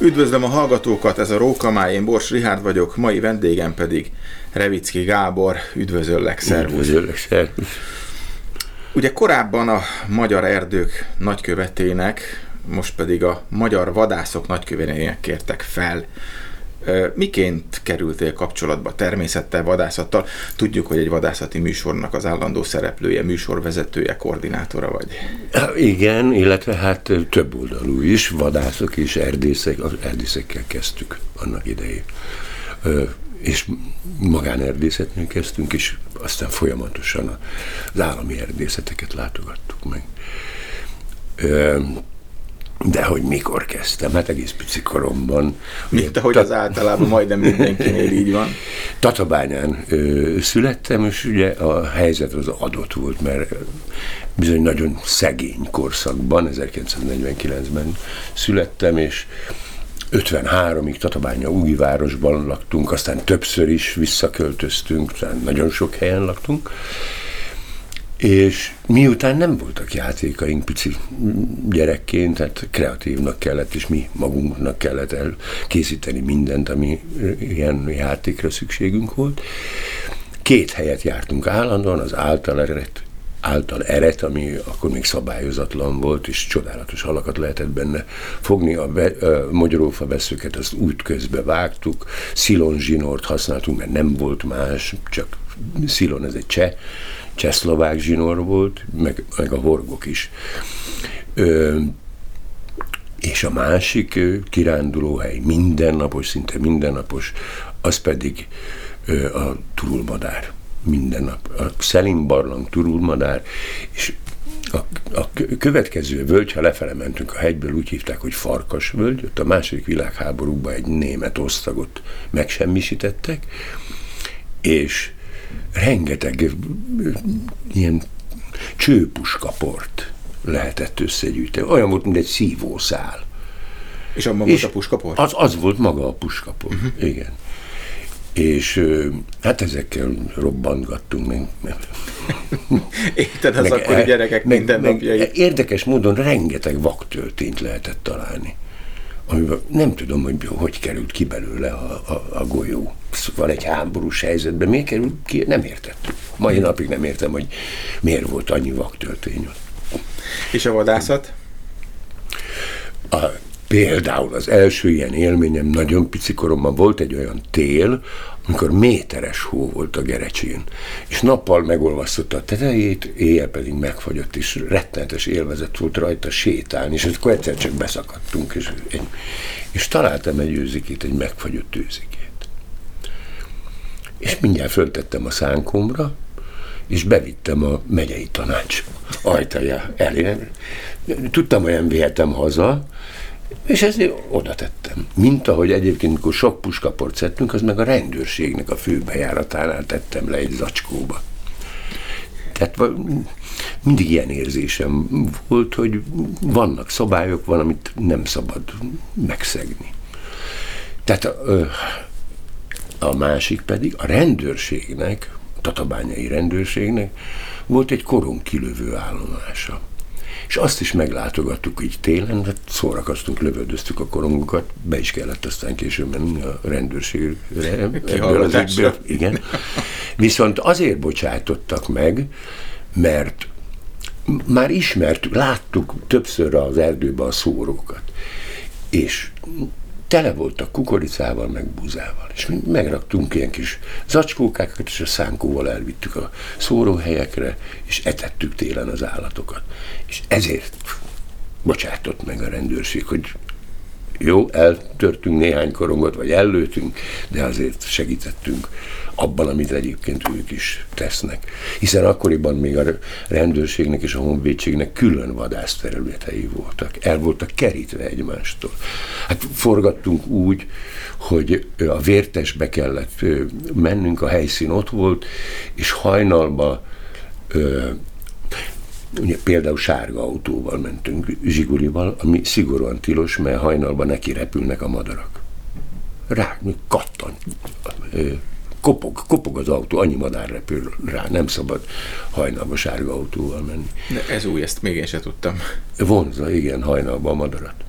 Üdvözlöm a hallgatókat, ez a Rókamáj, én Bors Rihárd vagyok, mai vendégem pedig Revicki Gábor, üdvözöllek, szervusz. Üdvözöllek, szervusz. Ugye korábban a magyar erdők nagykövetének, most pedig a magyar vadászok nagykövetének kértek fel Miként kerültél kapcsolatba természettel, vadászattal? Tudjuk, hogy egy vadászati műsornak az állandó szereplője, műsorvezetője, koordinátora vagy. Igen, illetve hát több oldalú is, vadászok és erdészek, az erdészekkel kezdtük annak idején. És magánerdészetnél kezdtünk, és aztán folyamatosan az állami erdészeteket látogattuk meg. De hogy mikor kezdtem? Hát egész pici koromban. Mint ahogy az általában majdnem mindenkinél így van. Tatabányán ö, születtem, és ugye a helyzet az adott volt, mert bizony nagyon szegény korszakban, 1949-ben születtem, és 53-ig Tatabánya új városban laktunk, aztán többször is visszaköltöztünk, nagyon sok helyen laktunk, és miután nem voltak játékaink pici gyerekként, tehát kreatívnak kellett, és mi magunknak kellett elkészíteni mindent, ami ilyen játékra szükségünk volt. Két helyet jártunk állandóan, az által eret, által eret, ami akkor még szabályozatlan volt, és csodálatos halakat lehetett benne fogni. A, be, a magyarófa veszőket azt út közbe vágtuk, szilon zsinort használtunk, mert nem volt más, csak szilon ez egy cseh csehszlovák zsinór volt, meg, meg a horgok is. Ö, és a másik kirándulóhely, mindennapos, szinte mindennapos, az pedig ö, a turulmadár. Minden nap. A Szelim barlang turulmadár, és a, a következő völgy, ha lefele mentünk a hegyből, úgy hívták, hogy Farkas völgy, ott a második világháborúban egy német osztagot megsemmisítettek, és rengeteg ilyen csőpuskaport lehetett összegyűjteni. Olyan volt, mint egy szívószál. És abban és volt a puskaport? Az, az volt maga a puskaport, uh-huh. igen. És hát ezekkel robbantgattunk meg. Érted az meg, akkori gyerekek meg, mindennapjai. Meg, érdekes módon rengeteg vaktöltényt lehetett találni amiben nem tudom, hogy hogy került ki belőle a, a, a golyó. Van egy háborús helyzetben, miért került ki, nem értettük. Mai napig nem értem, hogy miért volt annyi vaktöltény ott. És a vadászat? A, például az első ilyen élményem nagyon pici koromban volt egy olyan tél, amikor méteres hó volt a gerecsén, és nappal megolvasztotta a tetejét, éjjel pedig megfagyott, és rettenetes élvezet volt rajta sétálni, és akkor egyszer csak beszakadtunk, és, egy, és találtam egy őzikét, egy megfagyott őzikét. És mindjárt föltettem a szánkomra, és bevittem a megyei tanács ajtaja elé. Tudtam, hogy nem vihetem haza, és ezért oda tettem. Mint ahogy egyébként, amikor sok puskaport szedtünk, az meg a rendőrségnek a főbejáratánál tettem le egy zacskóba. Tehát mindig ilyen érzésem volt, hogy vannak szabályok, van, amit nem szabad megszegni. Tehát a, a másik pedig a rendőrségnek, a tatabányai rendőrségnek volt egy koron kilövő állomása. És azt is meglátogattuk így télen, hát szórakoztunk, lövöldöztük a korongokat, be is kellett aztán később menni a rendőrségre. igen. Viszont azért bocsájtottak meg, mert már ismertük, láttuk többször az erdőben a szórókat. És tele voltak kukoricával, meg búzával. És mi megraktunk ilyen kis zacskókákat, és a szánkóval elvittük a szóróhelyekre, és etettük télen az állatokat. És ezért bocsátott meg a rendőrség, hogy jó, eltörtünk néhány korongot, vagy ellőtünk, de azért segítettünk abban, amit egyébként ők is tesznek. Hiszen akkoriban még a rendőrségnek és a honvédségnek külön vadászterületei voltak. El voltak kerítve egymástól. Hát forgattunk úgy, hogy a vértesbe kellett mennünk, a helyszín ott volt, és hajnalba Ugye például sárga autóval mentünk, zsigulival, ami szigorúan tilos, mert hajnalban neki repülnek a madarak. Rá, kattan. Kopog, kopog az autó, annyi madár repül rá, nem szabad hajnalba sárga autóval menni. De ez új, ezt még én sem tudtam. Vonza, igen, hajnalba a madarat.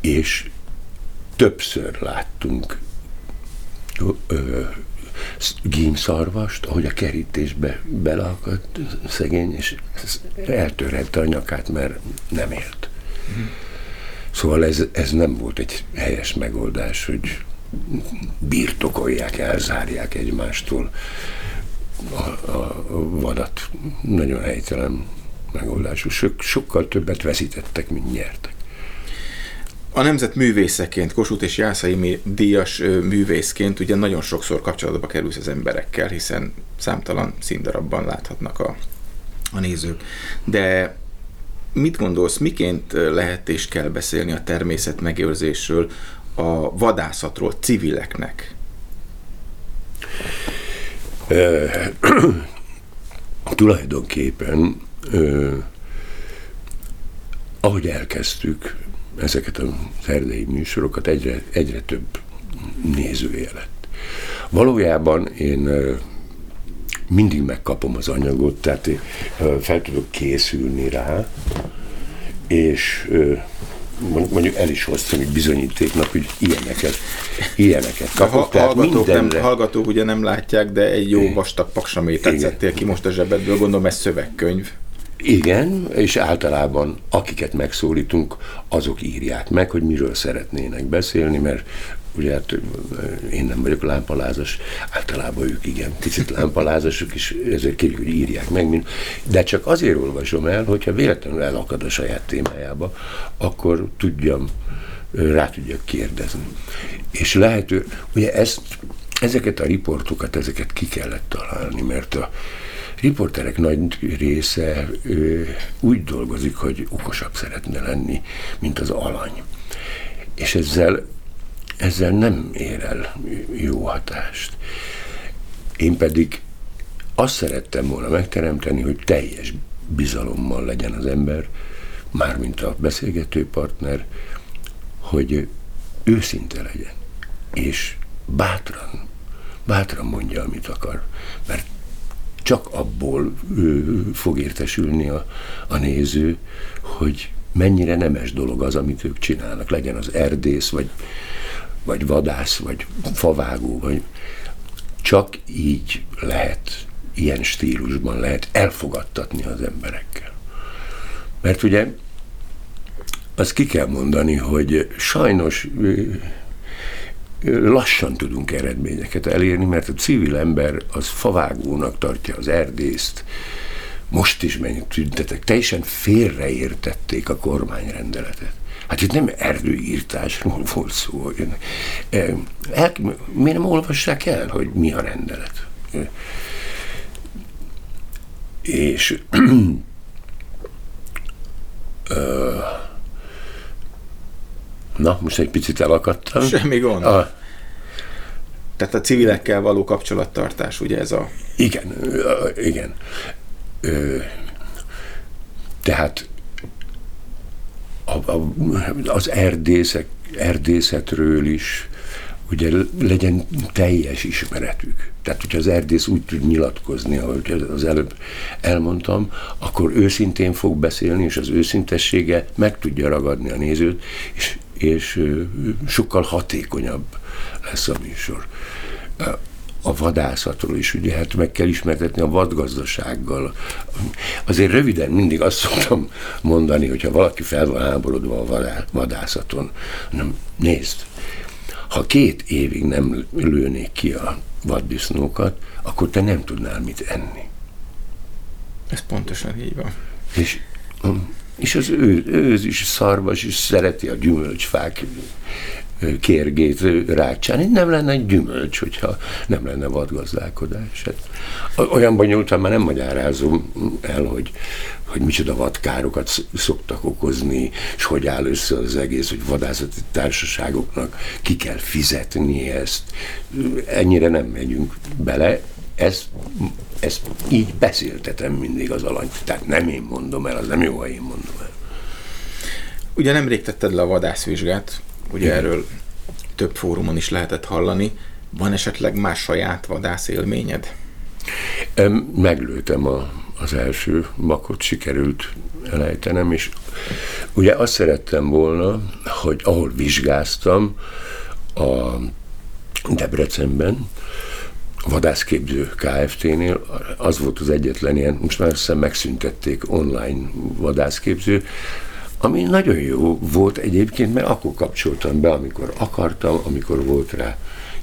És többször láttunk ö, gímszarvast, ahogy a kerítésbe beleakadt szegény, és eltörhette a nyakát, mert nem élt. Szóval ez, ez nem volt egy helyes megoldás, hogy birtokolják, elzárják egymástól a, a, vadat. Nagyon helytelen megoldású. Sok, sokkal többet veszítettek, mint nyertek. A nemzet művészeként, Kossuth és Jászai díjas művészként ugye nagyon sokszor kapcsolatba kerülsz az emberekkel, hiszen számtalan színdarabban láthatnak a, a nézők. De mit gondolsz, miként lehet és kell beszélni a természet megőrzésről, a vadászatról civileknek? Tulajdonképpen, ahogy elkezdtük ezeket az erdei műsorokat, egyre, egyre több nézője lett. Valójában én mindig megkapom az anyagot, tehát fel tudok készülni rá, és mondjuk el is hoztam egy bizonyítéknak, hogy ilyeneket, ilyeneket kapok. A hallgatók, nem, hallgatók ugye nem látják, de egy jó vastag paksamétet szedtél ki most a zsebedből, gondolom ez szövegkönyv. Igen, és általában akiket megszólítunk, azok írják meg, hogy miről szeretnének beszélni, mert ugye hát én nem vagyok lámpalázas, általában ők igen, picit lámpalázasok, és ezért kérjük, hogy írják meg, mint, de csak azért olvasom el, hogyha véletlenül elakad a saját témájába, akkor tudjam, rá tudjak kérdezni. És lehető, ugye ezt, ezeket a riportokat, ezeket ki kellett találni, mert a riporterek nagy része ő, úgy dolgozik, hogy okosabb szeretne lenni, mint az alany. És ezzel ezzel nem ér el jó hatást. Én pedig azt szerettem volna megteremteni, hogy teljes bizalommal legyen az ember, mármint a beszélgető partner, hogy őszinte legyen, és bátran, bátran mondja, amit akar, mert csak abból ő, fog értesülni a, a néző, hogy mennyire nemes dolog az, amit ők csinálnak, legyen az erdész, vagy vagy vadász, vagy favágó, vagy csak így lehet, ilyen stílusban lehet elfogadtatni az emberekkel. Mert ugye azt ki kell mondani, hogy sajnos lassan tudunk eredményeket elérni, mert a civil ember az favágónak tartja az erdészt, most is mennyit tüntetek, teljesen félreértették a kormányrendeletet. Hát itt nem erdőírtásról volt szó. El, miért nem olvassák el, hogy mi a rendelet? És na, most egy picit elakadtam. Semmi gond. A, tehát a civilekkel való kapcsolattartás, ugye ez a... Igen, igen. Tehát a, a, az erdészek, erdészetről is ugye legyen teljes ismeretük. Tehát, hogyha az erdész úgy tud nyilatkozni, ahogy az előbb elmondtam, akkor őszintén fog beszélni, és az őszintessége meg tudja ragadni a nézőt, és, és sokkal hatékonyabb lesz a műsor a vadászatról is, ugye hát meg kell ismertetni a vadgazdasággal. Azért röviden mindig azt szoktam mondani, hogyha valaki fel van háborodva a vadászaton, nem, nézd, ha két évig nem lőnék ki a vaddisznókat, akkor te nem tudnál mit enni. Ez pontosan így van. És, és az ő, őz is, szarvas is szereti a gyümölcsfák kérgét rákcsálni. Nem lenne egy gyümölcs, hogyha nem lenne vadgazdálkodás. Hát, olyan bonyolultan már nem magyarázom el, hogy, hogy micsoda vadkárokat szoktak okozni, és hogy áll össze az egész, hogy vadászati társaságoknak ki kell fizetni ezt. Ennyire nem megyünk bele, ezt, ezt így beszéltetem mindig az alanyt. Tehát nem én mondom el, az nem jó, ha én mondom el. Ugye nemrég tetted le a vadászvizsgát, Ugye Igen. erről több fórumon is lehetett hallani. Van esetleg más saját vadász élményed? Meglőtem a, az első bakot sikerült elejtenem, és ugye azt szerettem volna, hogy ahol vizsgáztam, a Debrecenben, vadászképző Kft-nél, az volt az egyetlen ilyen, most már össze megszüntették online vadászképző, ami nagyon jó volt egyébként, mert akkor kapcsoltam be, amikor akartam, amikor volt rá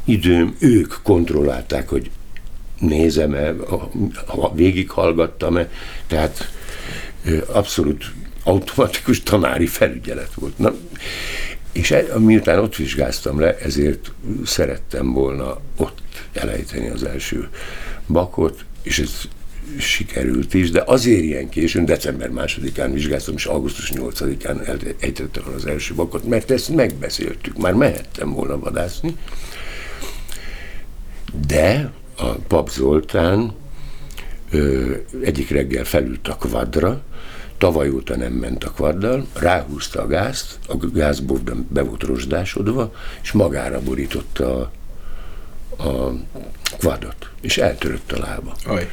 időm, ők kontrollálták, hogy nézem-e, ha végighallgattam-e, tehát abszolút automatikus tanári felügyelet volt. Na, és e, miután ott vizsgáztam le, ezért szerettem volna ott elejteni az első bakot, és ez sikerült is, de azért ilyen későn, december másodikán vizsgáztam, és augusztus 8-án ejtettem az első bakot, mert ezt megbeszéltük, már mehettem volna vadászni, de a pap Zoltán ö, egyik reggel felült a kvadra, tavaly óta nem ment a kvaddal, ráhúzta a gázt, a gázból be volt rozsdásodva, és magára borította a, a kvadot, és eltörött a lába. Aj.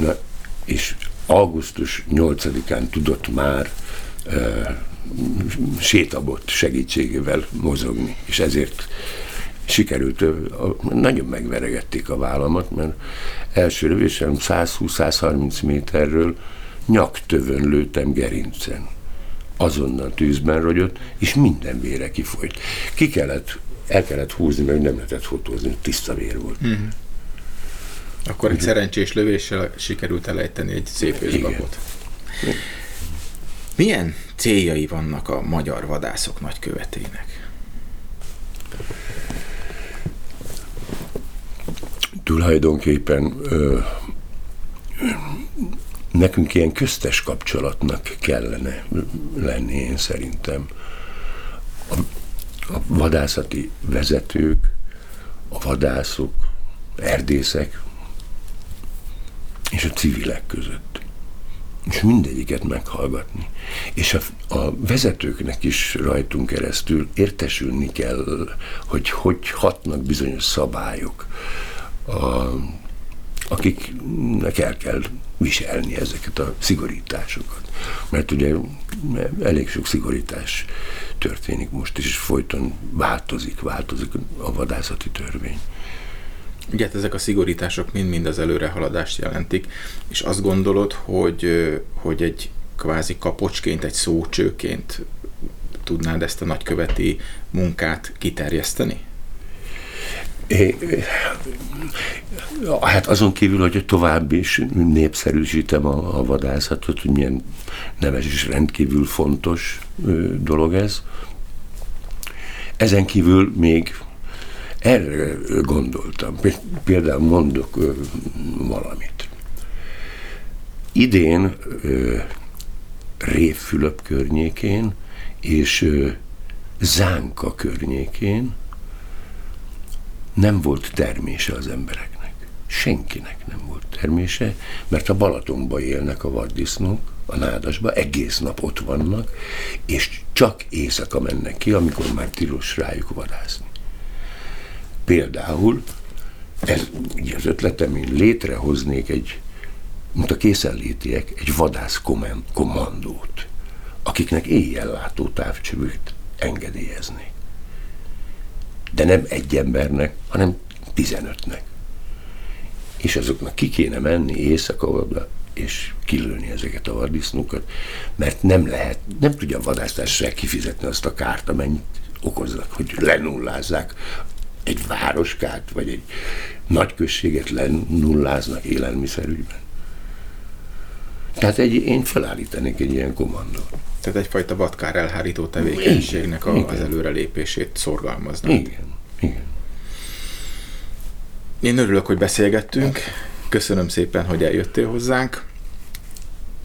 Na, és augusztus 8-án tudott már uh, sétabot segítségével mozogni, és ezért sikerült, nagyon megveregették a vállamat, mert első lövésem 120-130 méterről nyaktövön lőttem gerincen. Azonnal tűzben rogyott, és minden vére kifolyt. Ki kellett, el kellett húzni, mert nem lehetett fotózni, tiszta vér volt. Mm-hmm. Akkor egy szerencsés lövéssel sikerült elejteni egy szép őszbakot. Milyen céljai vannak a magyar vadászok nagykövetének? Tulajdonképpen ö, nekünk ilyen köztes kapcsolatnak kellene lenni, én szerintem. A, a vadászati vezetők, a vadászok, erdészek, és a civilek között. És mindegyiket meghallgatni. És a, a vezetőknek is rajtunk keresztül értesülni kell, hogy hogy hatnak bizonyos szabályok, a, akiknek el kell viselni ezeket a szigorításokat. Mert ugye elég sok szigorítás történik most is, és folyton változik, változik a vadászati törvény. Ugye hát ezek a szigorítások mind-mind az előrehaladást jelentik, és azt gondolod, hogy, hogy egy kvázi kapocsként, egy szócsőként tudnád ezt a nagyköveti munkát kiterjeszteni? Hát azon kívül, hogy tovább is népszerűsítem a, a vadászatot, hogy milyen neves és rendkívül fontos dolog ez. Ezen kívül még erre gondoltam. Például mondok valamit. Idén Révfülöp környékén és Zánka környékén nem volt termése az embereknek. Senkinek nem volt termése, mert a Balatonba élnek a vaddisznók, a nádasba, egész nap ott vannak, és csak éjszaka mennek ki, amikor már tilos rájuk vadászni. Például, ez ugye az ötletem, én létrehoznék egy, mint a készenlétiek, egy vadász kommandót, akiknek éjjellátó távcsövőt engedélyeznék. De nem egy embernek, hanem tizenötnek. És azoknak ki kéne menni éjszaka és kilőni ezeket a vaddisznókat, mert nem lehet, nem tudja a vadásztás kifizetni azt a kárt, amennyit okoznak, hogy lenullázzák egy városkát, vagy egy nagy községet lenulláznak élelmiszerügyben. Tehát egy, én felállítanék egy ilyen kommandót. Tehát egyfajta vadkár elhárító tevékenységnek a, az előrelépését szorgalmaznak. Igen, igen. Én örülök, hogy beszélgettünk. Köszönöm szépen, hogy eljöttél hozzánk.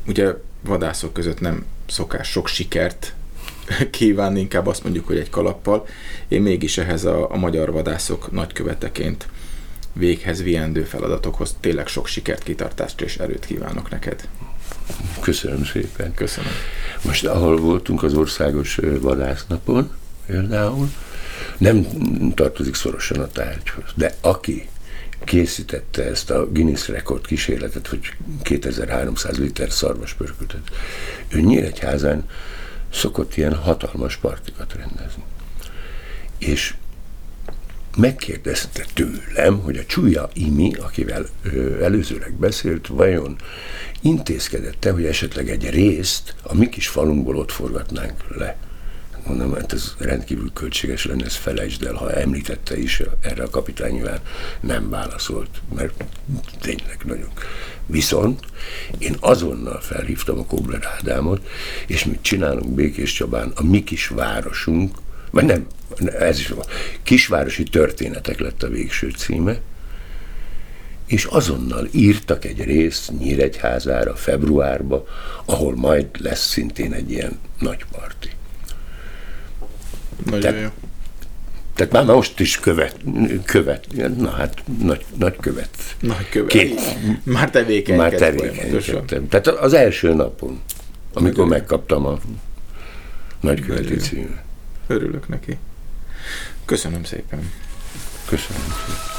Ugye vadászok között nem szokás sok sikert kívánni, inkább azt mondjuk, hogy egy kalappal. Én mégis ehhez a, a magyar vadászok nagyköveteként véghez viendő feladatokhoz tényleg sok sikert, kitartást és erőt kívánok neked. Köszönöm szépen. Köszönöm. Most ahol voltunk az országos vadásznapon, például, nem tartozik szorosan a tárgyhoz, de aki készítette ezt a Guinness rekord kísérletet, hogy 2300 liter szarvaspörkötet. Ő Nyíregyházán szokott ilyen hatalmas partikat rendezni. És megkérdezte tőlem, hogy a Csúlya Imi, akivel előzőleg beszélt, vajon intézkedette, hogy esetleg egy részt a mi kis falunkból ott forgatnánk le. Mondom, hát ez rendkívül költséges lenne, ez felejtsd el, ha említette is, erre a kapitány nem válaszolt, mert tényleg nagyon. Viszont én azonnal felhívtam a Kobler Ádámot, és mit csinálunk Békés Csabán, a mi kis városunk, vagy nem, ez is van, kisvárosi történetek lett a végső címe, és azonnal írtak egy részt Nyíregyházára februárba, ahol majd lesz szintén egy ilyen nagy parti. Nagyon Te, jó. Tehát már most is követ, követ, na hát nagy, nagy követ. Nagy követ. Két, már tevékenykedtem. Már tevékenykedtem. Tehát az első napon, amikor megkaptam a nagyköveti címet. Örülök neki. Köszönöm szépen. Köszönöm szépen.